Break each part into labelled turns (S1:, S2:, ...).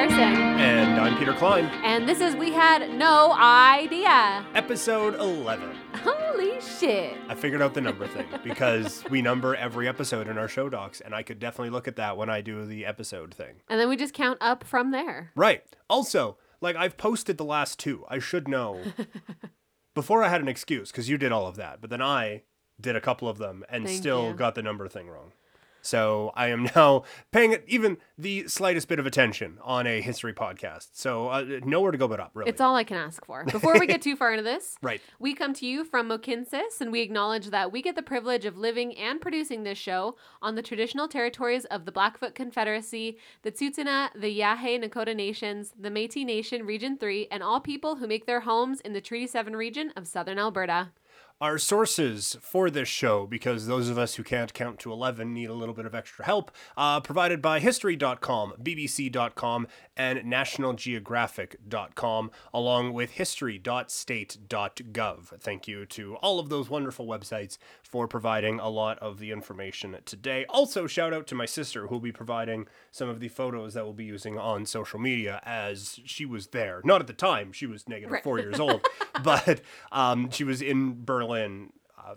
S1: Larson.
S2: And I'm Peter Klein.
S1: And this is We Had No Idea.
S2: Episode 11.
S1: Holy shit.
S2: I figured out the number thing because we number every episode in our show docs, and I could definitely look at that when I do the episode thing.
S1: And then we just count up from there.
S2: Right. Also, like I've posted the last two. I should know. Before I had an excuse because you did all of that, but then I did a couple of them and
S1: Thank
S2: still
S1: you.
S2: got the number thing wrong. So I am now paying it even the slightest bit of attention on a history podcast. So uh, nowhere to go but up, really.
S1: It's all I can ask for. Before we get too far into this,
S2: right.
S1: we come to you from Mohkinstsis, and we acknowledge that we get the privilege of living and producing this show on the traditional territories of the Blackfoot Confederacy, the Tsuut'ina, the Yahe Nakota Nations, the Métis Nation Region 3, and all people who make their homes in the Treaty 7 region of southern Alberta.
S2: Our sources for this show, because those of us who can't count to 11 need a little bit of extra help, uh, provided by History.com, BBC.com, and NationalGeographic.com, along with History.state.gov. Thank you to all of those wonderful websites for providing a lot of the information today. Also, shout out to my sister, who will be providing some of the photos that we'll be using on social media as she was there. Not at the time, she was negative
S1: Right.
S2: four years old, but um, she was in Berlin uh,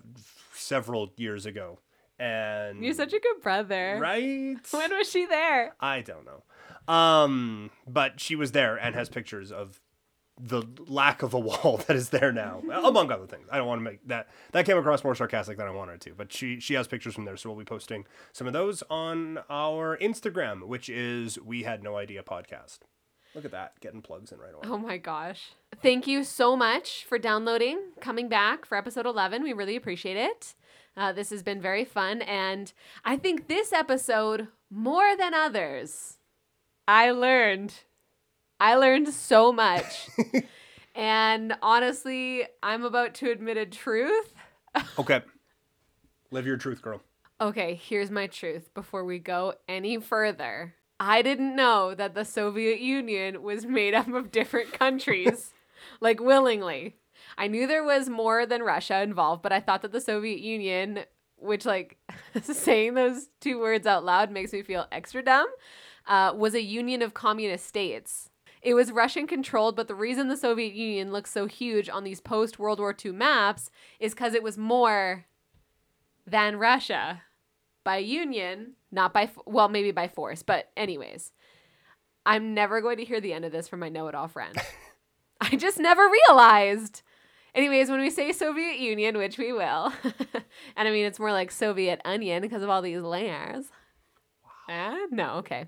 S2: several years ago. And
S1: You're such a good brother.
S2: right?
S1: When was she there?
S2: I don't know. Um, but she was there and has pictures of the lack of a wall that is there now, among other things. I don't want to make that that came across more sarcastic than I wanted to, but she she has pictures from there, so we'll be posting some of those on our Instagram, which is We Had No Idea Podcast. Look at that, getting plugs in right away.
S1: Oh my gosh. Thank you so much for downloading, coming back for episode 11. We really appreciate it. Uh, this has been very fun. And I think this episode, more than others, I learned. I learned so much. and honestly, I'm about to admit a truth.
S2: Okay, live your truth, girl.
S1: Okay, here's my truth before we go any further. I didn't know that the Soviet Union was made up of different countries, like willingly. I knew there was more than Russia involved, but I thought that the Soviet Union, which, like, saying those two words out loud makes me feel extra dumb, uh, was a union of communist states. It was Russian controlled, but the reason the Soviet Union looks so huge on these post World War II maps is because it was more than Russia by union, not by, well, maybe by force, but anyways. I'm never going to hear the end of this from my know it all friend. I just never realized. Anyways, when we say Soviet Union, which we will, and I mean, it's more like Soviet onion because of all these layers. Uh, no, okay.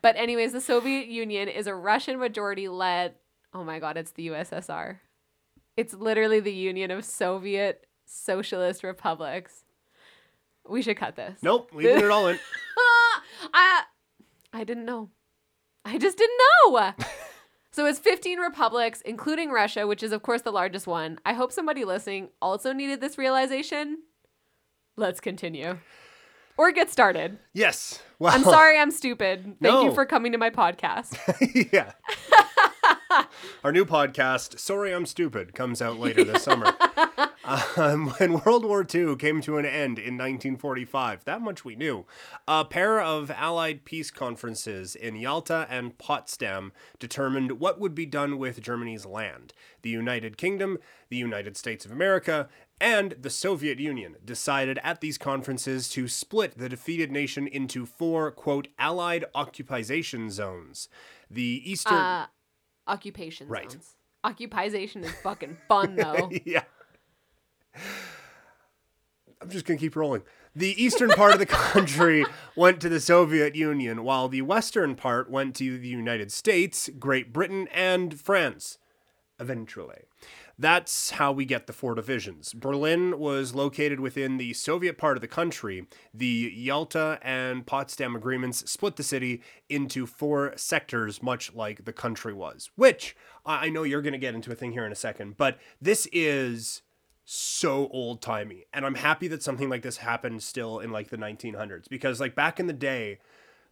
S1: But, anyways, the Soviet Union is a Russian majority led, oh my God, it's the USSR. It's literally the Union of Soviet Socialist Republics. We should cut this.
S2: Nope, leaving it all in.
S1: I I didn't know. I just didn't know. so it's 15 republics, including Russia, which is of course the largest one. I hope somebody listening also needed this realization. Let's continue. Or get started.
S2: Yes. Well,
S1: I'm sorry I'm stupid. Thank you for coming to my podcast.
S2: yeah. Our new podcast, Sorry I'm Stupid, comes out later this summer. Um, when World War II came to an end in 1945, that much we knew, a pair of Allied peace conferences in Yalta and Potsdam determined what would be done with Germany's land. The United Kingdom, the United States of America, and the Soviet Union decided at these conferences to split the defeated nation into four, quote, Allied occupation zones. The Eastern.
S1: Uh, occupation
S2: Right.
S1: zones. Occupation is fucking fun though.
S2: yeah. I'm just going to keep rolling. The eastern part of the country went to the Soviet Union, while the western part went to the United States, Great Britain, and France, eventually. That's how we get the four divisions. Berlin was located within the Soviet part of the country. The Yalta and Potsdam agreements split the city into four sectors, much like the country was. Which I know you're going to get into a thing here in a second, but this is so old timey. And I'm happy that something like this happened still in like the 1900s because, like, back in the day,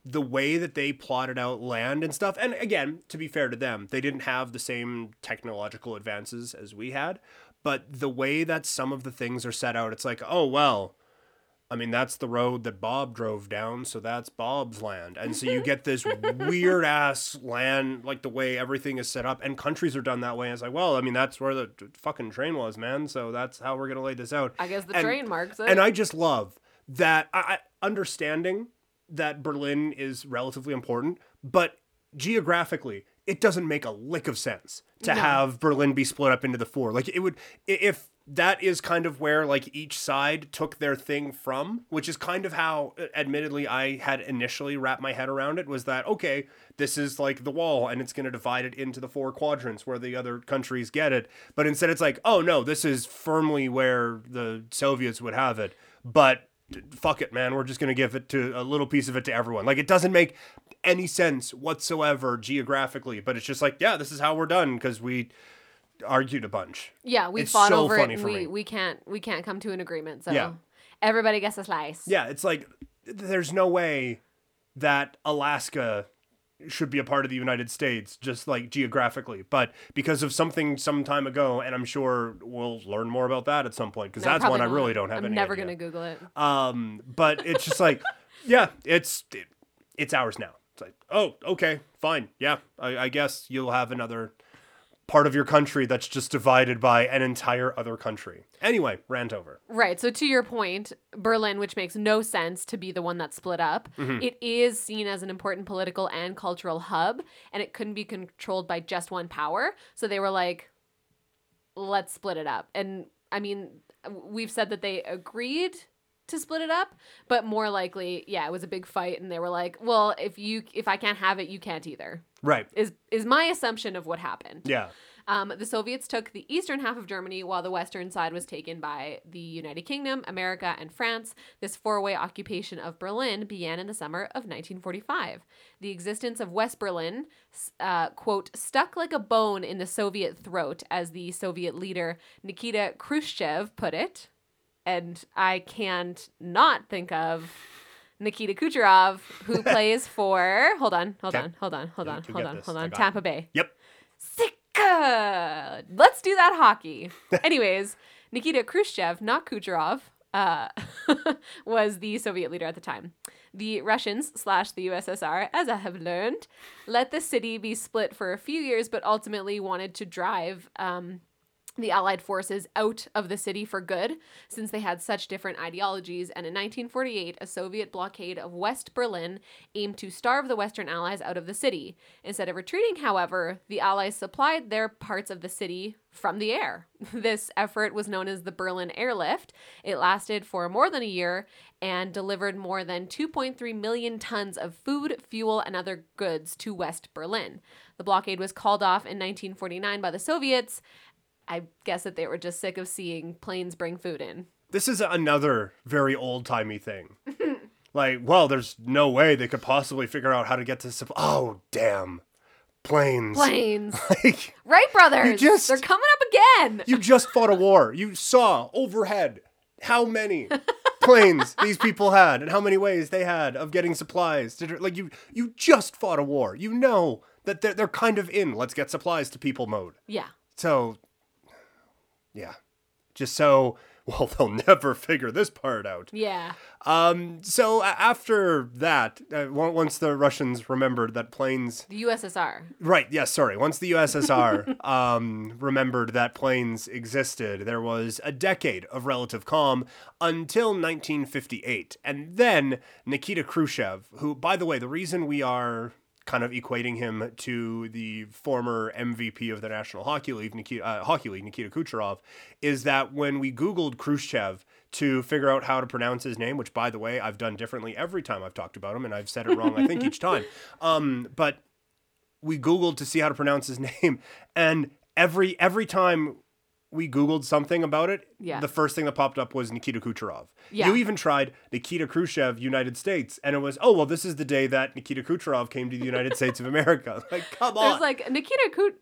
S2: the way that they plotted out land and stuff, and again, to be fair to them, they didn't have the same technological advances as we had, but the way that some of the things are set out, it's like, oh, well, I mean, that's the road that Bob drove down, so that's Bob's land. And so you get this weird ass land, like the way everything is set up, and countries are done that way. And it's like, well, I mean, that's where the fucking train was, man. So that's how we're gonna lay this out.
S1: I guess the
S2: And-
S1: train marks it.
S2: And I just love that I, I understanding that Berlin is relatively important, but geographically, it doesn't make a lick of sense to
S1: No.
S2: have Berlin be split up into the four. Like it would if that is kind of where like each side took their thing from, which is kind of how uh, admittedly I had initially wrapped my head around it was that okay, this is like the wall and it's going to divide it into the four quadrants where the other countries get it. But instead it's like, oh no, this is firmly where the Soviets would have it. But fuck it, man. We're just going to give it to a little piece of it to everyone. Like, it doesn't make any sense whatsoever geographically, but it's just like, yeah, this is how we're done because we argued a bunch.
S1: yeah, we
S2: it's
S1: fought
S2: so
S1: over it,
S2: funny
S1: and
S2: for
S1: we
S2: me.
S1: we can't we can't come to an agreement. So
S2: Yeah.
S1: everybody gets a slice.
S2: Yeah, it's like, there's no way that Alaska should be a part of the United States, just like geographically. But because of something some time ago, and I'm sure we'll learn more about that at some point because
S1: No,
S2: that's one
S1: probably
S2: I really don't have
S1: I'm
S2: any
S1: never
S2: idea.
S1: gonna Google it.
S2: Um, but it's just like, yeah, it's it, it's ours now. It's like, oh, okay, fine, yeah, I, I guess you'll have another part of your country that's just divided by an entire other country. Anyway, rant over.
S1: Right. So to your point, Berlin, which makes no sense to be the one that's split up,
S2: Mm-hmm.
S1: it is seen as an important political and cultural hub, and it couldn't be controlled by just one power. So they were like, let's split it up. And I mean, we've said that they agreed to split it up, but more likely, yeah, it was a big fight, and they were like, well, if you if I can't have it, you can't either.
S2: Right.
S1: Is is my assumption of what happened.
S2: Yeah.
S1: Um, the Soviets took the eastern half of Germany, while the western side was taken by the United Kingdom, America, and France. This four way occupation of Berlin began in the summer of 1945. The existence of West Berlin, uh, quote, stuck like a bone in the Soviet throat, as the Soviet leader Nikita Khrushchev put it. And I can't not think of. Nikita Kucherov, who plays for hold on, hold
S2: Okay.
S1: on, hold on, hold on,
S2: you
S1: hold on,
S2: this.
S1: hold on,
S2: it.
S1: Tampa Bay.
S2: Yep.
S1: Sika! Let's do that hockey. Anyways, Nikita Khrushchev, not Kucherov, uh, was the Soviet leader at the time. The Russians slash the USSR, as I have learned, let the city be split for a few years, but ultimately wanted to drive um, the Allied forces out of the city for good, since they had such different ideologies. And in 1948, a Soviet blockade of West Berlin aimed to starve the Western Allies out of the city. Instead of retreating, however, the Allies supplied their parts of the city from the air. This effort was known as the Berlin Airlift. It lasted for more than a year and delivered more than 2.3 million tons of food, fuel, and other goods to West Berlin. The blockade was called off in 1949 by the Soviets. I guess that they were just sick of seeing planes bring food in.
S2: This is another very old timey thing. like, well, there's no way they could possibly figure out how to get to. Supp- oh, damn. Planes.
S1: Planes.
S2: Like,
S1: right, brothers?
S2: just-
S1: They're coming up again.
S2: you just fought a war. You saw overhead how many planes these people had and how many ways they had of getting supplies. to- Like, you, you just fought a war. You know that they're, they're kind of in let's get supplies to people mode.
S1: Yeah.
S2: So, yeah. Just so, well, they'll never figure this part out.
S1: Yeah.
S2: Um, so after that, uh, once the Russians remembered that planes,
S1: The USSR.
S2: right? Yes, sorry. Once the USSR um, remembered that planes existed, there was a decade of relative calm until 1958, and then Nikita Khrushchev, who, by the way, the reason we are kind of equating him to the former MVP of the National Hockey League, Nikita, uh, Hockey League, Nikita Kucherov, is that when we Googled Khrushchev to figure out how to pronounce his name, which, by the way, I've done differently every time I've talked about him, and I've said it wrong, I think, each time. Um, but we Googled to see how to pronounce his name, and every every time we Googled something about it,
S1: Yeah.
S2: the first thing that popped up was Nikita Kucherov.
S1: Yeah.
S2: You even tried Nikita Khrushchev, United States, and it was, oh, well, this is the day that Nikita Kucherov came to the United States of America. Like, come on.
S1: There's like Nikita Ku-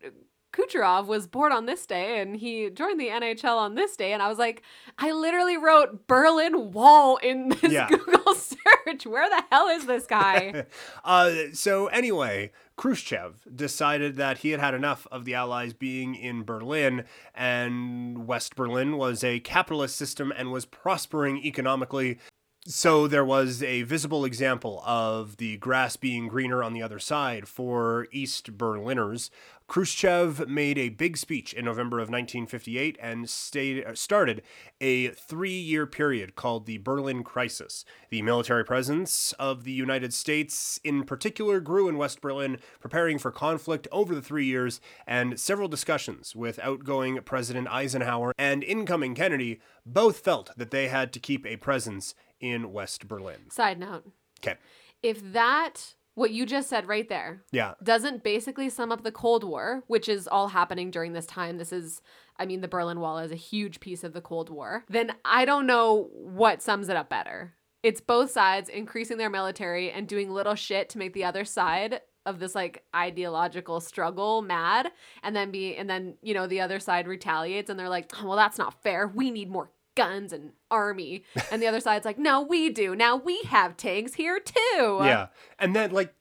S1: Kucherov was born on this day and he joined the NHL on this day. And I was like, I literally wrote Berlin Wall in this
S2: Yeah.
S1: Google search. Where the hell is this guy?
S2: Uh, so anyway, Khrushchev decided that he had had enough of the Allies being in Berlin, and West Berlin was a capitalist system and was prospering economically. So there was a visible example of the grass being greener on the other side for East Berliners. Khrushchev made a big speech in November of 1958 and stayed, uh, started a three year period called the Berlin Crisis. The military presence of the United States, in particular, grew in West Berlin, preparing for conflict over the three years, and several discussions with outgoing President Eisenhower and incoming Kennedy both felt that they had to keep a presence in West Berlin.
S1: Side note
S2: Okay.
S1: if that, what you just said right there,
S2: Yeah.
S1: doesn't basically sum up the Cold War, which is all happening during this time. This is, I mean, the Berlin Wall is a huge piece of the Cold War. Then I don't know what sums it up better. It's both sides increasing their military and doing little shit to make the other side of this like ideological struggle mad and then be and then you know the other side retaliates and they're like oh, well that's not fair we need more guns and army and the other side's like no we do now we have tanks here too
S2: Yeah. And then, like,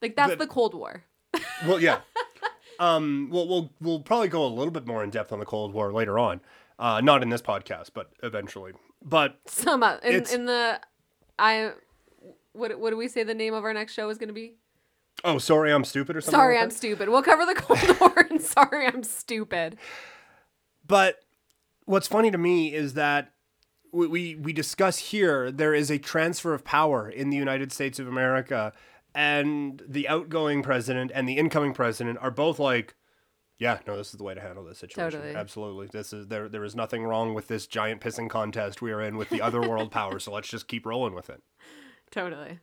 S1: like that's
S2: The-
S1: the cold war
S2: well, yeah. um, well, we'll we'll probably go a little bit more in depth on the Cold War later on. Uh, not in this podcast, but eventually. But
S1: Some uh, in, in the I what what do we say the name of our next show is going to be?
S2: oh, sorry, I'm stupid or something.
S1: Sorry,
S2: like
S1: I'm
S2: that?
S1: stupid. We'll cover the Cold War and sorry, I'm stupid.
S2: But what's funny to me is that we, we we discuss here there is a transfer of power in the United States of America, and the outgoing president and the incoming president are both like. Yeah, no, this is the way to handle this situation.
S1: Totally.
S2: Absolutely. This is there there is nothing wrong with this giant pissing contest we are in with the other world power, so let's just keep rolling with it.
S1: Totally.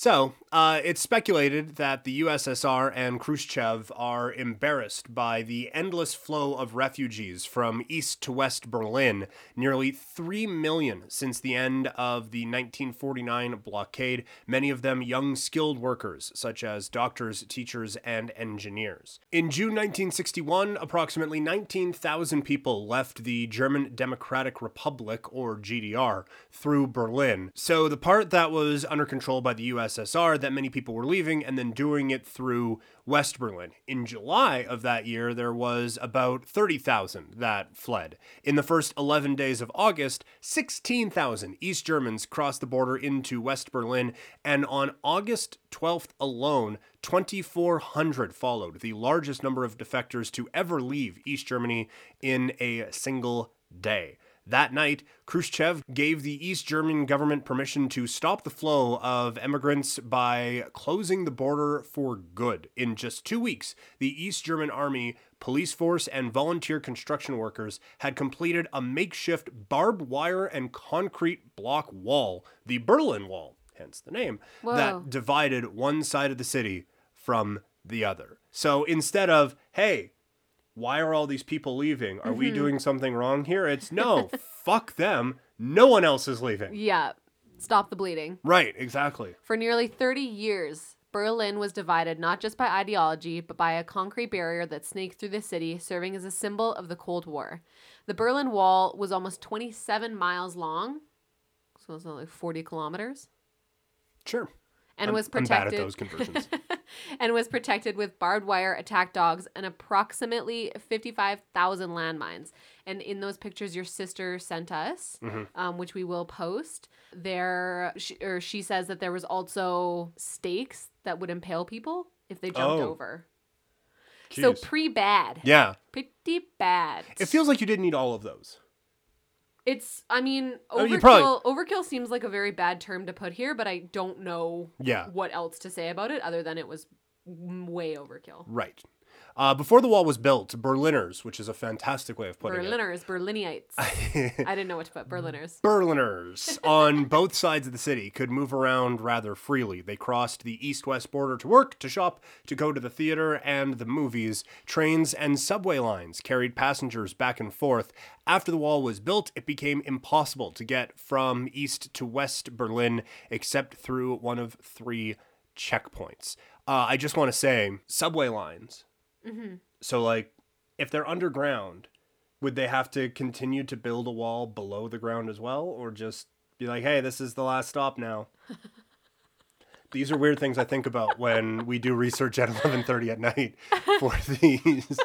S2: So, uh, it's speculated that the USSR and Khrushchev are embarrassed by the endless flow of refugees from east to west Berlin, nearly 3 million since the end of the 1949 blockade, many of them young skilled workers, such as doctors, teachers, and engineers. In June 1961, approximately 19,000 people left the German Democratic Republic, or GDR, through Berlin. So the part that was under control by the USSR that many people were leaving and then doing it through West Berlin. In July of that year, there was about 30,000 that fled. In the first 11 days of August, 16,000 East Germans crossed the border into West Berlin, and on August 12th alone, 2,400 followed, the largest number of defectors to ever leave East Germany in a single day. That night, Khrushchev gave the East German government permission to stop the flow of emigrants by closing the border for good. In just two weeks, the East German army, police force, and volunteer construction workers had completed a makeshift barbed wire and concrete block wall, the Berlin Wall, hence the name,
S1: Whoa.
S2: that divided one side of the city from the other. So instead of, hey, why are all these people leaving? Are we mm-hmm. doing something wrong here? It's no, fuck them. No one else is leaving.
S1: Yeah. Stop the bleeding.
S2: Right, exactly.
S1: For nearly 30 years, Berlin was divided not just by ideology, but by a concrete barrier that snaked through the city, serving as a symbol of the Cold War. The Berlin Wall was almost 27 miles long, so it's like 40 kilometers,
S2: Sure.
S1: And
S2: I'm-
S1: was
S2: I'm bad at
S1: protected
S2: those conversions.
S1: and was protected with barbed wire attack dogs and approximately 55,000 landmines. And in those pictures your sister sent us,
S2: Mm-hmm.
S1: um, which we will post, there she, or she says that there was also stakes that would impale people if they jumped
S2: Oh.
S1: over. So pre bad,
S2: yeah.
S1: pretty bad.
S2: It feels like you didn't need all of those.
S1: It's. I mean,
S2: Oh, you
S1: overkill.
S2: probably-
S1: Overkill seems like a very bad term to put here, but I don't know
S2: Yeah.
S1: what else to say about it other than it was m- way overkill.
S2: Right. Uh, before the wall was built, Berliners, which is a fantastic way of putting it.
S1: Berliners, Berlinites. I didn't know what to put. Berliners.
S2: Berliners on both sides of the city could move around rather freely. They crossed the east west border to work, to shop, to go to the theater and the movies. Trains and subway lines carried passengers back and forth. After the wall was built, it became impossible to get from east to west Berlin except through one of three checkpoints. Uh, I just want to say subway lines. Mm-hmm. So, like, if they're underground, would they have to continue to build a wall below the ground as well? Or just be like hey this is the last stop now. These are weird things i think about when we do research at 11.30 at night for these.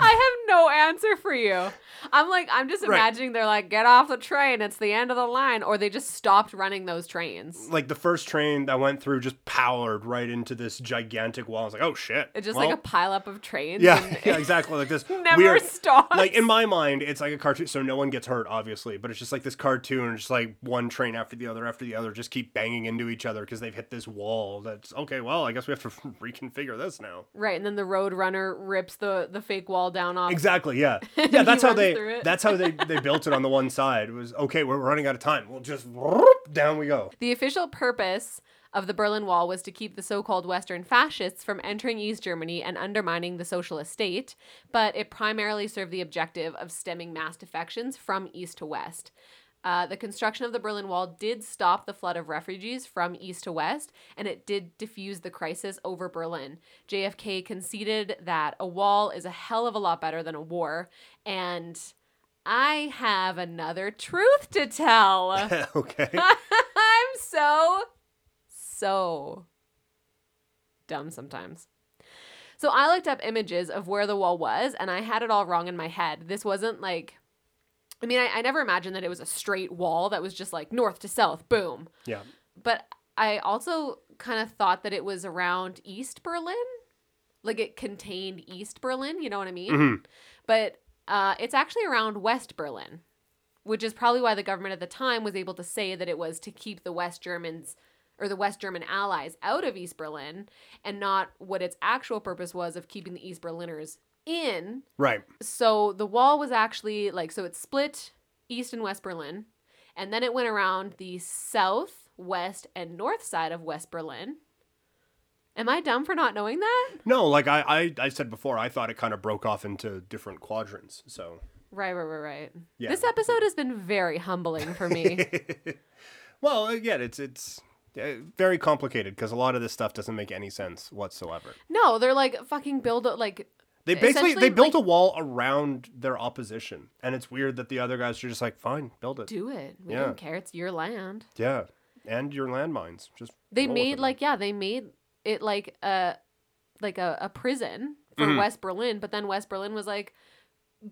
S1: I have no answer for you. I'm like, I'm just
S2: Right.
S1: imagining they're like, get off the train. It's the end of the line. Or they just stopped running those trains.
S2: Like the first train that went through just powered right into this gigantic wall. I was like, oh shit.
S1: It's just
S2: Well,
S1: like a pileup of trains.
S2: yeah, yeah, exactly. Like this
S1: Never
S2: weird.
S1: stops.
S2: Like in my mind, it's like a cartoon, so no one gets hurt, obviously. But it's just like this cartoon, just like one train after the other after the other, just keep banging into each other because they've hit this wall. That's okay. Well, I guess we have to reconfigure this now.
S1: Right, and then the road runner rips the the fake wall down off.
S2: Exactly. Yeah. Yeah. That's how
S1: runs
S2: they. That's how they they built it on the one side. It was okay. We're running out of time. We'll just down we go.
S1: The official purpose of the Berlin Wall was to keep the so-called Western fascists from entering East Germany and undermining the socialist state, but it primarily served the objective of stemming mass defections from east to west. Uh, the construction of the Berlin Wall did stop the flood of refugees from east to west, and it did diffuse the crisis over Berlin. JFK conceded that a wall is a hell of a lot better than a war, and I have another truth to tell.
S2: okay.
S1: I'm so, so dumb sometimes. So I looked up images of where the wall was and I had it all wrong in my head. This wasn't like, I mean, I, I never imagined that it was a straight wall that was just like north to south, boom.
S2: Yeah.
S1: But I also kind of thought that it was around East Berlin. Like it contained East Berlin, you know what I mean?
S2: Mhm.
S1: But uh, it's actually around West Berlin, which is probably why the government at the time was able to say that it was to keep the West Germans or the West German allies out of East Berlin and not what its actual purpose was of keeping the East Berliners in.
S2: Right.
S1: So the wall was actually like, so it split East and West Berlin, and then it went around the south, west, and north side of West Berlin. Am I dumb for not knowing that?
S2: No, like I, I, I said before, I thought it kind of broke off into different quadrants. So
S1: Right, right, right, right.
S2: Yeah.
S1: This episode has been very humbling for me.
S2: well, again, it's it's uh, very complicated because a lot of this stuff doesn't make any sense whatsoever.
S1: no, they're like fucking build a, like
S2: They basically they built
S1: like-
S2: a wall around their opposition, and it's weird that the other guys are just like, "Fine, build it."
S1: do it. We
S2: Yeah.
S1: don't care. It's your land.
S2: Yeah, and your landmines. Just
S1: They made like yeah, they made it like a like a, a prison for
S2: Mhm.
S1: West Berlin, but then West Berlin was like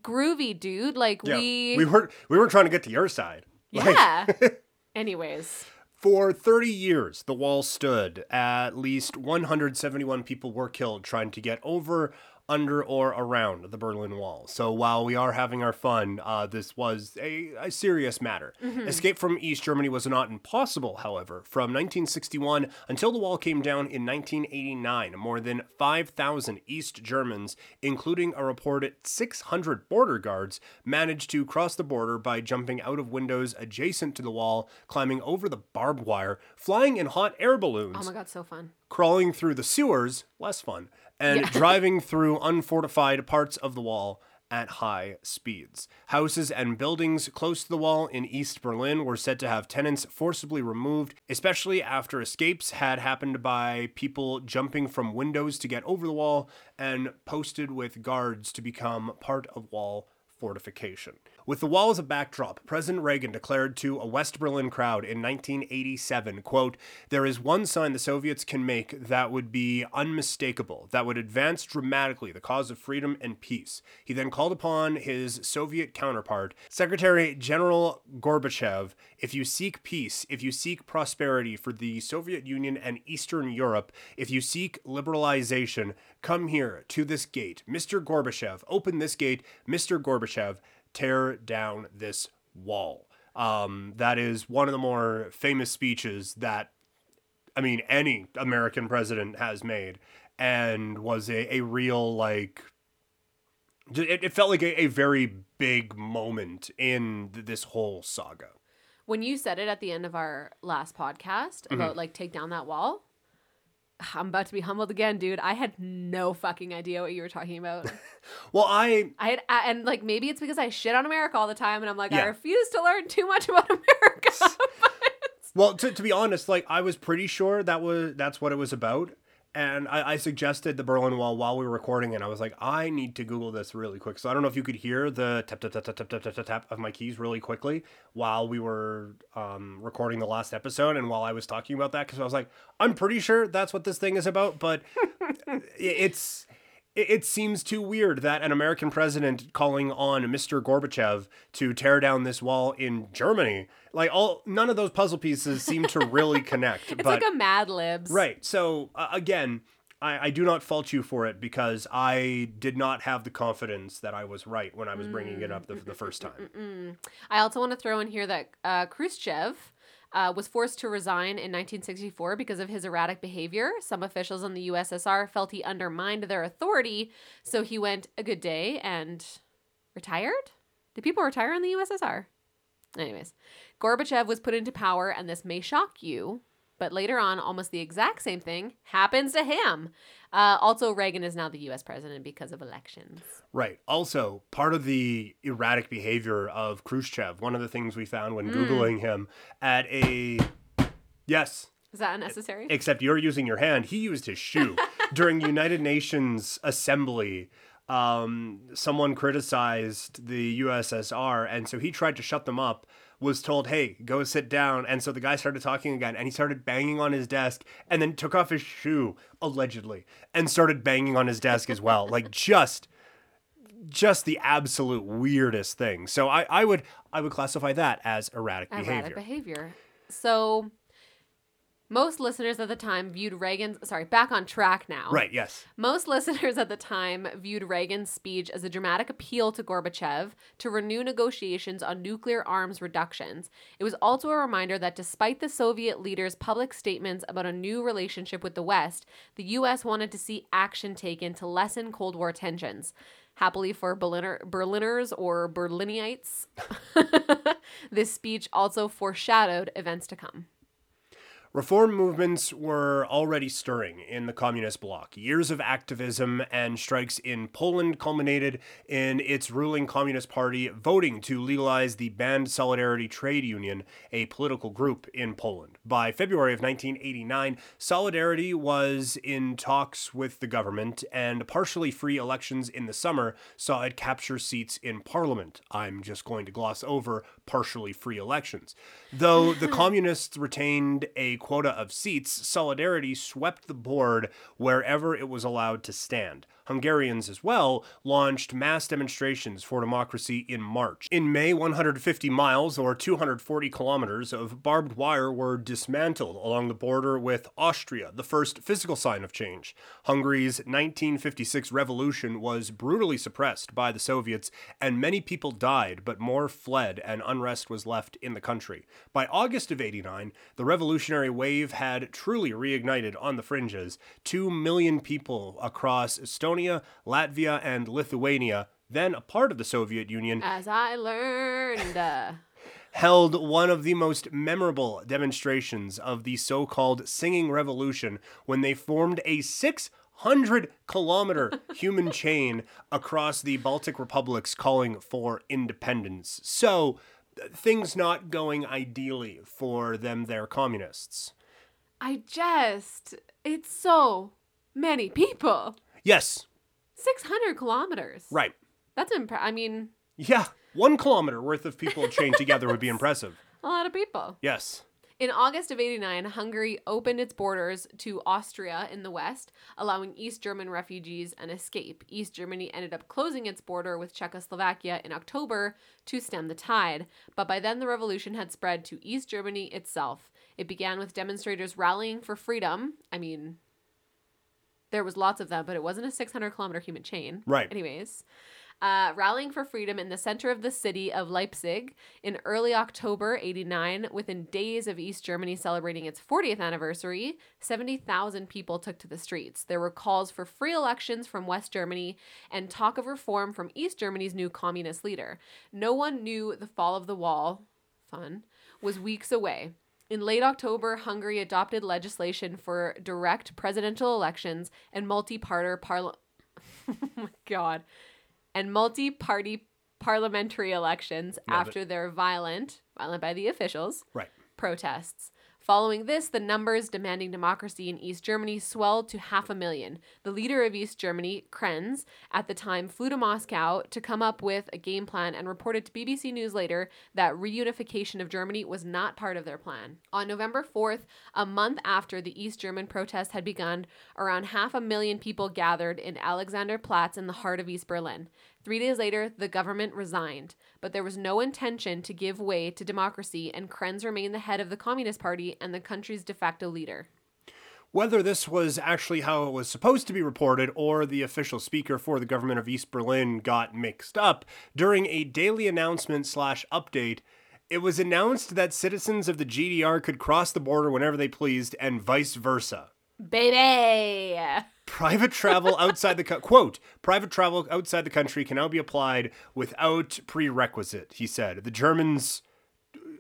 S1: groovy, dude. Like
S2: yeah,
S1: we
S2: we were we were trying to get to your side. Like,
S1: Yeah. Anyways,
S2: For 30 years, the wall stood. At least 171 people were killed trying to get over, under, or around the Berlin Wall. So while we are having our fun, uh, this was a, a serious matter. Escape from East Germany was not impossible, however. From 1961 until the wall came down in 1989, more than 5,000 East Germans, including a reported 600 border guards, managed to cross the border by jumping out of windows adjacent to the wall, climbing over the barbed wire, flying in hot air balloons,
S1: oh my god, so fun.
S2: crawling through the sewers, less fun, and driving through unfortified parts of the wall at high speeds. Houses and buildings close to the wall in East Berlin were said to have tenants forcibly removed, especially after escapes had happened by people jumping from windows to get over the wall and posted with guards to become part of wall fortification. With the wall as a backdrop, President Reagan declared to a West Berlin crowd in 1987, quote, "There is one sign the Soviets can make that would be unmistakable, that would advance dramatically the cause of freedom and peace." He then called upon his Soviet counterpart, Secretary General Gorbachev, if you seek peace, if you seek prosperity for the Soviet Union and Eastern Europe, if you seek liberalization, come here to this gate. Mr. Gorbachev, open this gate. Mr. Gorbachev, tear down this wall. Um, that is one of the more famous speeches that, I mean, any American president has made, and was a, a real, like, it, it felt like a, a very big moment in th- this whole saga.
S1: When you said it at the end of our last podcast
S2: Mm-hmm.
S1: about like take down that wall, I'm about to be humbled again, dude. I had no fucking idea what you were talking about.
S2: Well, I
S1: I had, I- and like maybe it's because I shit on America all the time, and I'm like I refuse to learn too much about America.
S2: Well, to, to be honest, like I was pretty sure that was that's what it was about, and I, I, suggested the Berlin Wall while we were recording, and I was like, I need to Google this really quick. So I don't know if you could hear the tap tap tap tap tap tap tap, tap of my keys really quickly while we were um, recording the last episode, and while I was talking about that, because I was like, I'm pretty sure that's what this thing is about, but it's it, it seems too weird that an American president calling on Mr. Gorbachev to tear down this wall in Germany, like all none of those puzzle pieces seem to really connect.
S1: It's
S2: but
S1: like a Mad Libs.
S2: right, so uh, again. I, I do not fault you for it because I did not have the confidence that I was right when I was bringing it up the, the first time.
S1: Mm. I also want to throw in here that uh, Khrushchev uh, was forced to resign in 1964 because of his erratic behavior. Some officials in the USSR felt he undermined their authority, so he went a good day and retired. Did people retire in the USSR? Anyways, Gorbachev was put into power, and this may shock you, but later on, almost the exact same thing happens to him. Uh, also, Reagan is now the U.S. president because of elections.
S2: Right. Also, part of the erratic behavior of Khrushchev, one of the things we found when Googling him at a. Yes,
S1: Is that unnecessary?
S2: except you're using your hand. He used his shoe during United Nations assembly. Um, someone criticized the USSR, and so he tried to shut them up. Was told, "Hey, go sit down." And so the guy started talking again, and he started banging on his desk, and then took off his shoe allegedly, and started banging on his desk as well. like just, just the absolute weirdest thing. So I, I would, I would classify that as erratic behavior.
S1: erratic behavior. So most listeners at the time viewed Reagan's sorry, back on track now.
S2: Right. Yes.
S1: Most listeners at the time viewed Reagan's speech as a dramatic appeal to Gorbachev to renew negotiations on nuclear arms reductions. It was also a reminder that despite the Soviet leaders' public statements about a new relationship with the West, the US wanted to see action taken to lessen Cold War tensions. Happily for Berliner, Berliners or Berlinites, this speech also foreshadowed events to come.
S2: Reform movements were already stirring in the communist bloc. Years of activism and strikes in Poland culminated in its ruling Communist Party voting to legalize the banned Solidarity Trade Union, a political group in Poland. By February of 1989, Solidarity was in talks with the government, and partially free elections in the summer saw it capture seats in parliament. I'm just going to gloss over partially free elections. Though the communists retained a quota of seats, Solidarity swept the board wherever it was allowed to stand. Hungarians as well launched mass demonstrations for democracy in March. In May, 150 miles or 240 kilometers of barbed wire were dismantled along the border with Austria, the first physical sign of change. Hungary's 1956 revolution was brutally suppressed by the Soviets, and many people died, but more fled, and unrest was left in the country. By August of 89, the revolutionary wave had truly reignited on the fringes. Two million people across Estonia, Latvia, and Lithuania, then a part of the Soviet Union,
S1: As I learned. Uh,
S2: held one of the most memorable demonstrations of the so called Singing Revolution when they formed a 600 kilometer human chain across the Baltic republics calling for independence. So, things not going ideally for them, they're communists.
S1: I just, it's so many people.
S2: Yes,
S1: 600 kilometers.
S2: right.
S1: That's impressive. I mean,
S2: Yeah, one kilometer worth of people chained together would be impressive.
S1: a lot of people.
S2: Yes.
S1: In August of 89, Hungary opened its borders to Austria in the west, allowing East German refugees an escape. East Germany ended up closing its border with Czechoslovakia in October to stem the tide, but by then the revolution had spread to East Germany itself. It began with demonstrators rallying for freedom. I mean, there was lots of them, but it wasn't a 600 kilometer human chain.
S2: Right.
S1: Anyways, uh, rallying for freedom in the center of the city of Leipzig in early October 89, within days of East Germany celebrating its 40th anniversary, 70,000 people took to the streets. There were calls for free elections from West Germany and talk of reform from East Germany's new communist leader. No one knew the fall of the wall, fun, was weeks away. In late October, Hungary adopted legislation for direct presidential elections and multi-party parliament. oh god, and multi-party parliamentary elections
S2: but-
S1: after their violent, violent by the officials,
S2: Right.
S1: protests. Following this, the numbers demanding democracy in East Germany swelled to half a million. The leader of East Germany, Krenz, at the time flew to Moscow to come up with a game plan and reported to BBC News later that reunification of Germany was not part of their plan. On November 4th, a month after the East German protests had begun, around half a million people gathered in Alexanderplatz in the heart of East Berlin. Three days later, the government resigned, but there was no intention to give way to democracy, and Krenz remained the head of the Communist Party and the country's de facto leader.
S2: Whether this was actually how it was supposed to be reported or the official speaker for the government of East Berlin got mixed up, during a daily announcement slash update, it was announced that citizens of the GDR could cross the border whenever they pleased and vice versa.
S1: Baby!
S2: Private travel outside the co- quote, private travel outside the country can now be applied without prerequisite, he said. The Germans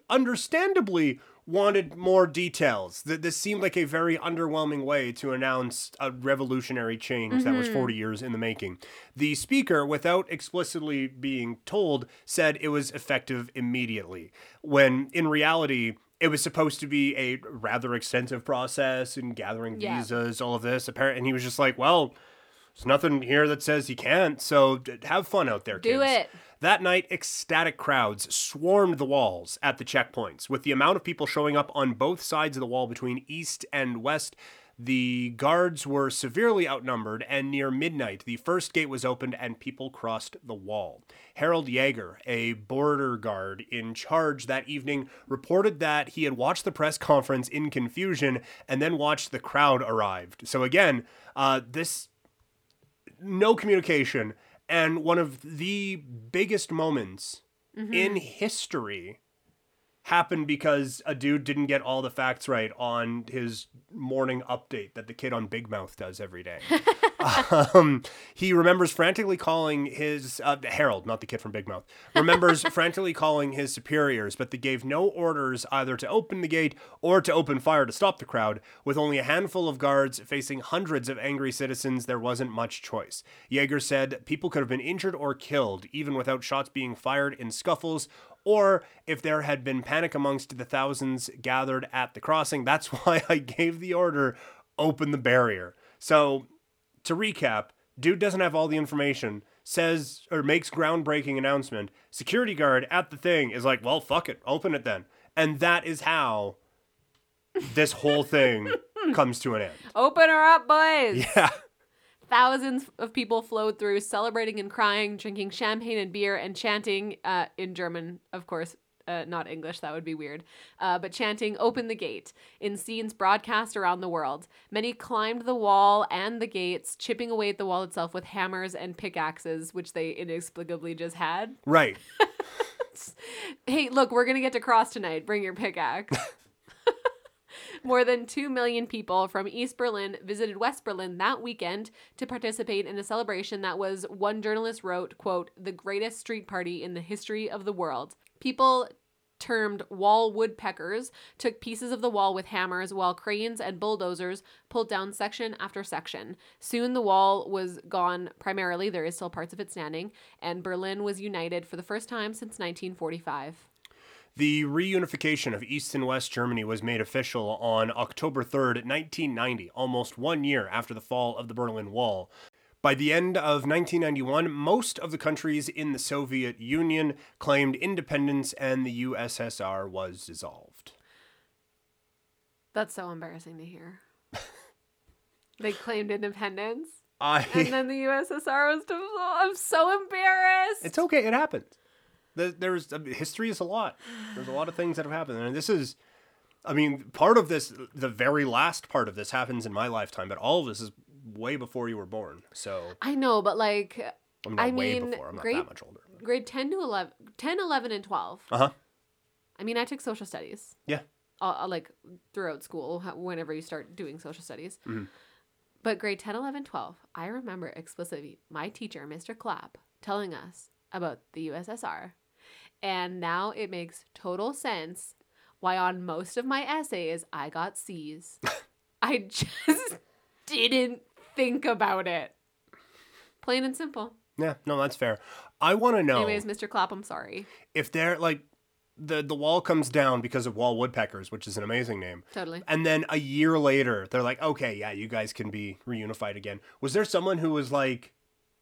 S2: understandably wanted more details. Th- This seemed like a very underwhelming way to announce a revolutionary change that was mm-hmm. 40 years in the making. The speaker, without explicitly being told, said it was effective immediately, when in reality, it was supposed to be a rather extensive process and gathering
S1: Yeah.
S2: visas, all of this. Apparently, and he was just like, "Well, there's nothing here that says you can't. So have fun out there,
S1: Do
S2: kids."
S1: it.
S2: That night, ecstatic crowds swarmed the walls at the checkpoints. With the amount of people showing up on both sides of the wall between east and west, the guards were severely outnumbered, and near midnight, the first gate was opened and people crossed the wall. Harald Jaeger, a border guard in charge that evening, reported that he had watched the press conference in confusion and then watched the crowd arrived. So, again, uh, this no communication and one of the biggest moments in history happened because a dude didn't get all the facts right on his morning update that the kid on Big Mouth does every day. um, he remembers frantically calling his uh, Harald, not the kid from Big Mouth, remembers frantically calling his superiors, but they gave no orders either to open the gate or to open fire to stop the crowd. With only a handful of guards facing hundreds of angry citizens, there wasn't much choice. Jaeger said people could have been injured or killed, even without shots being fired in scuffles or if there had been panic amongst the thousands gathered at the crossing. That's why I gave the order open the barrier. So, to recap, dude doesn't have all the information, says or makes groundbreaking announcement. Security guard at the thing is like, "Well, fuck it, open it then." And that is how this whole thing comes to an end.
S1: Open her up, boys!
S2: Yeah.
S1: Thousands of people flowed through, celebrating and crying, drinking champagne and beer, and chanting uh, in German, of course, uh, not English, that would be weird, uh, but chanting, Open the Gate, in scenes broadcast around the world. Many climbed the wall and the gates, chipping away at the wall itself with hammers and pickaxes, which they inexplicably just had.
S2: Right.
S1: Hey, look, we're going to get to cross tonight. Bring your pickaxe. More than 2 million people from East Berlin visited West Berlin that weekend to participate in a celebration that was, one journalist wrote, quote, the greatest street party in the history of the world. People termed wall woodpeckers took pieces of the wall with hammers while cranes and bulldozers pulled down section after section. Soon the wall was gone primarily, there is still parts of it standing, and Berlin was united for the first time since 1945.
S2: The reunification of East and West Germany was made official on October 3rd, 1990, almost one year after the fall of the Berlin Wall. By the end of 1991, most of the countries in the Soviet Union claimed independence and the USSR was dissolved.
S1: That's so embarrassing to hear. they claimed independence,
S2: I
S1: and then the USSR was dissolved. I'm so embarrassed.
S2: It's okay, it happened. There's uh, history is a lot. There's a lot of things that have happened and this is I mean, part of this the very last part of this happens in my lifetime, but all of this is way before you were born. So,
S1: I know, but like
S2: I'm not
S1: I
S2: way
S1: mean,
S2: before. I'm not
S1: great-
S2: that much older.
S1: grade 10 to 11, 10, 11, and 12.
S2: Uh-huh.
S1: I mean, I took social studies.
S2: Yeah.
S1: uh, like throughout school whenever you start doing social studies
S2: Mhm.
S1: but grade 10 11 12 i remember explicitly my teacher mr clapp telling us about the ussr and now it makes total sense why on most of my essays i got c's i just didn't think about it plain and simple
S2: Yeah, no, that's fair. I want to know
S1: anyways mr clapp i'm sorry
S2: if they're like the the wall comes down because of wall woodpeckers, which is an amazing name.
S1: Totally.
S2: And then a year later, they're like, okay, yeah, you guys can be reunified again. Was there someone who was like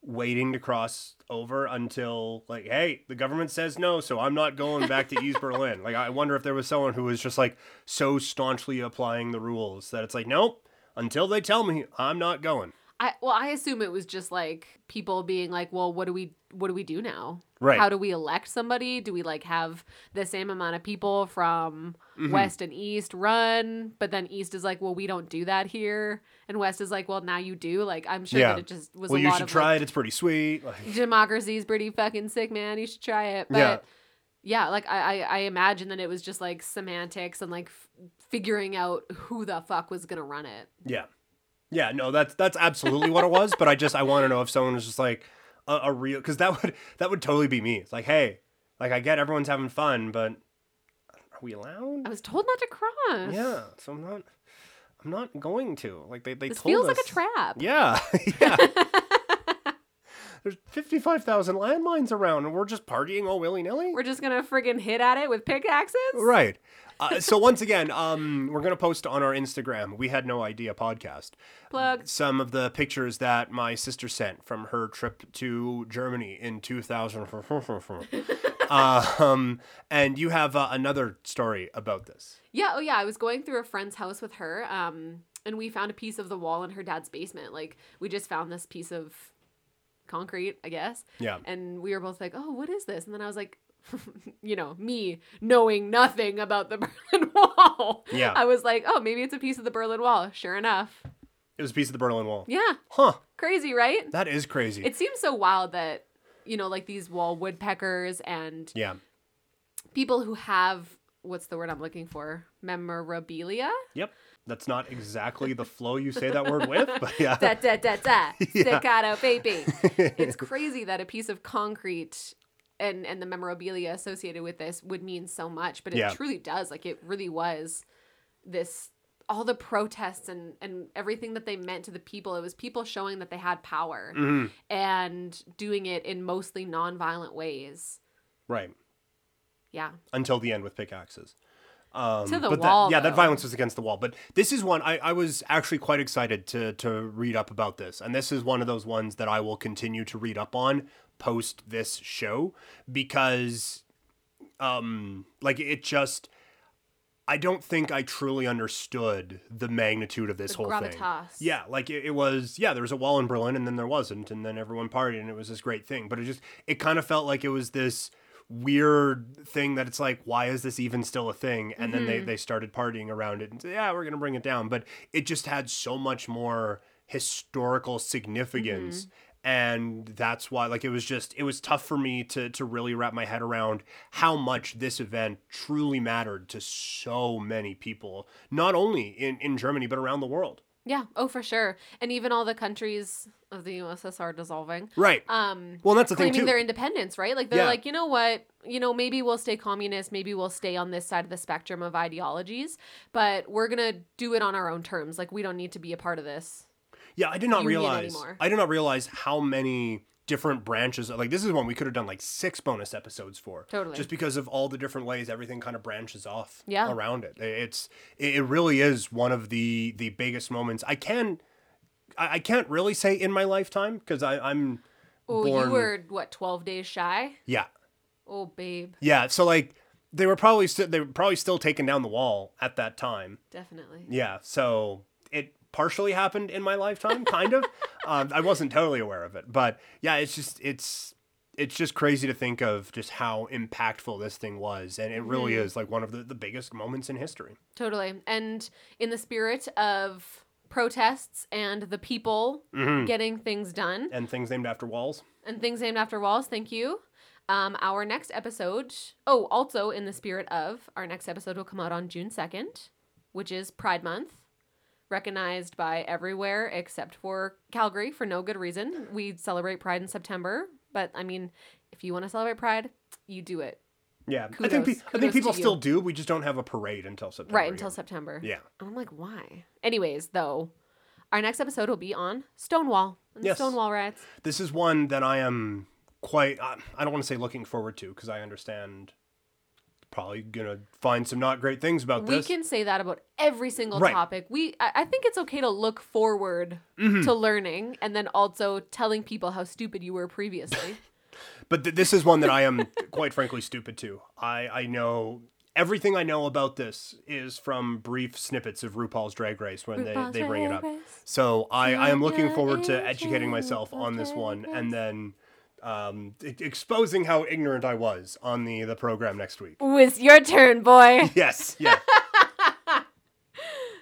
S2: waiting to cross over until like, hey, the government says no, so I'm not going back to East Berlin? Like, I wonder if there was someone who was just like so staunchly applying the rules that it's like, nope, until they tell me, I'm not going.
S1: I well, I assume it was just like people being like, "Well, what do we what do we do now?
S2: Right.
S1: How do we elect somebody? Do we like have the same amount of people from
S2: Mm-hmm.
S1: West and East run, but then East is like, "Well, we don't do that here," and West is like, "Well, now you do." Like, I'm sure
S2: Yeah.
S1: that it just was a lot of well, you
S2: should
S1: of
S2: try
S1: like,
S2: it. It's pretty sweet. Like,
S1: is pretty fucking sick, man. You should try it. But
S2: Yeah.
S1: Yeah, like I, I, I imagine that it was just like semantics and like f- figuring out who the fuck was gonna run it.
S2: Yeah. Yeah, no, that's that's absolutely what it was. But I just I want to know if someone was just like a, a real because that would that would totally be me. It's like, hey, like I get everyone's having fun, but are we allowed?
S1: I was told not to cross.
S2: Yeah, so I'm not. I'm not going to. Like they they
S1: This
S2: told
S1: feels like a trap.
S2: Yeah, yeah. There's fifty five thousand landmines around, and we're just partying all willy nilly.
S1: We're just gonna friggin' hit at it with pickaxes.
S2: Right. Uh, so once again, um, we're gonna post on our Instagram. We had no idea podcast.
S1: Plug.
S2: some of the pictures that my sister sent from her trip to Germany in 2000. um, and you have uh, another story about this.
S1: Yeah. Oh yeah. I was going through a friend's house with her. Um, and we found a piece of the wall in her dad's basement. Like we just found this piece of concrete, I guess.
S2: Yeah.
S1: And we were both like, "Oh, what is this?" And then I was like. you know, me knowing nothing about the Berlin Wall.
S2: Yeah.
S1: I was like, oh, maybe it's a piece of the Berlin Wall. Sure enough.
S2: It was a piece of the Berlin Wall.
S1: Yeah.
S2: Huh.
S1: Crazy, right?
S2: That is crazy.
S1: It seems so wild that, you know, like these wall woodpeckers and
S2: yeah.
S1: people who have what's the word I'm looking for? Memorabilia?
S2: Yep. That's not exactly the flow you say that word with, but yeah.
S1: Da da da da.
S2: Yeah.
S1: Staccato baby. it's crazy that a piece of concrete and and the memorabilia associated with this would mean so much, but it
S2: Yeah.
S1: truly does. Like it really was this all the protests and and everything that they meant to the people. It was people showing that they had power
S2: Mhm.
S1: and doing it in mostly nonviolent ways.
S2: Right.
S1: Yeah.
S2: Until the end with pickaxes. Um,
S1: To the
S2: but
S1: wall,
S2: That, yeah, that violence was against the wall. But this is one I, I was actually quite excited to to read up about this, and this is one of those ones that I will continue to read up on post this show because, um, like it just. I don't think I truly understood the magnitude of this
S1: The
S2: whole thing. Yeah, like it, it was. Yeah, there was a wall in Berlin, and then there wasn't, and then everyone partied, and it was this great thing. But it just it kind of felt like it was this weird thing that it's like, why is this even still a thing? And then they mm-hmm. they started partying around it and said, yeah, we're gonna bring it down. But it just had so much more historical significance. Mm-hmm. And that's why, like, it was just, it was tough for me to, to really wrap my head around how much this event truly mattered to so many people, not only in, in Germany, but around the world.
S1: Yeah. Oh, for sure. And even all the countries of the USSR dissolving.
S2: Right.
S1: Um,
S2: Well, that's the thing,
S1: claiming
S2: too.
S1: their independence, right? Like they're
S2: Yeah.
S1: like, you know what? You know, maybe we'll stay communist, maybe we'll stay on this side of the spectrum of ideologies, but we're gonna do it on our own terms. Like we don't need to be a part of this.
S2: Yeah, I did not realize.
S1: anymore.
S2: I did not realize how many different branches. Like this is one we could have done like six bonus episodes for.
S1: Totally.
S2: Just because of all the different ways everything kind of branches off.
S1: Yeah.
S2: Around it, it's it really is one of the the biggest moments. I can, I, can't really say in my lifetime because I I'm.
S1: Oh,
S2: born,
S1: you were what, twelve days shy?
S2: Yeah.
S1: Oh, babe,
S2: Yeah. So like they were probably st- they were probably still taking down the wall at that time.
S1: definitely.
S2: Yeah, so partially happened in my lifetime, kind of. um, I wasn't totally aware of it, but yeah, it's just it's it's just crazy to think of just how impactful this thing was, and it really is like one of the, the biggest moments in history.
S1: Totally. And in the spirit of protests and the people
S2: Mm-hmm.
S1: getting things done
S2: And things named after walls.
S1: and things named after walls, thank you. Um, our next episode, oh, also in the spirit of, our next episode will come out on June 2nd, which is Pride Month, recognized by everywhere except for Calgary for no good reason. We celebrate Pride in September, but I mean, if you want to celebrate Pride, you do it.
S2: Yeah, I think pe- I think people
S1: you.
S2: still do. We just don't have a parade until September.
S1: Right, until
S2: again.
S1: September.
S2: Yeah.
S1: And I'm like, why? Anyways, though, our next episode will be on Stonewall and the
S2: Yes.
S1: Stonewall riots.
S2: This is one that I am quite. I don't want to say looking forward to because I understand probably gonna find some not great things about
S1: We
S2: this.
S1: We can say that about every single
S2: Right.
S1: topic. We I, I think it's okay to look forward
S2: Mm-hmm.
S1: to learning and then also telling people how stupid you were previously.
S2: But th- this is one that I am, quite frankly, stupid to. I, I know everything I know about this is from brief snippets of RuPaul's Drag Race when they,
S1: RuPaul's
S2: they bring it up.
S1: Race.
S2: So I, I am looking forward to educating myself on this one and then um, exposing how ignorant I was on the, the program next week.
S1: Ooh, it's your turn, boy.
S2: Yes, yeah.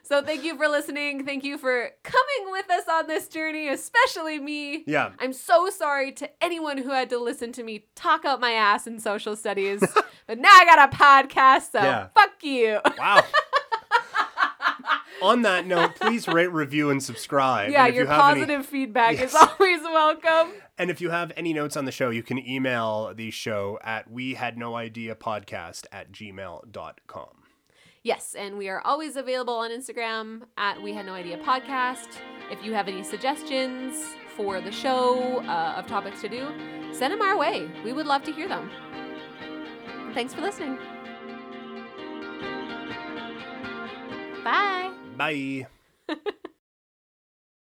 S1: So thank you for listening. Thank you for coming with us on this journey, especially me.
S2: Yeah.
S1: I'm so sorry to anyone who had to listen to me talk out my ass in social studies. but now I got a podcast, so
S2: Yeah.
S1: fuck you.
S2: Wow. on that note, please rate, review, and subscribe.
S1: yeah,
S2: And if
S1: your
S2: you have any-
S1: positive feedback is always welcome.
S2: And if you have any notes on the show, you can email the show at we had no idea podcast at gmail.com.
S1: Yes, and we are always available on Instagram at We Had No Idea Podcast. If you have any suggestions for the show uh, of topics to do, send them our way. We would love to hear them. Thanks for listening. Bye.
S2: Bye.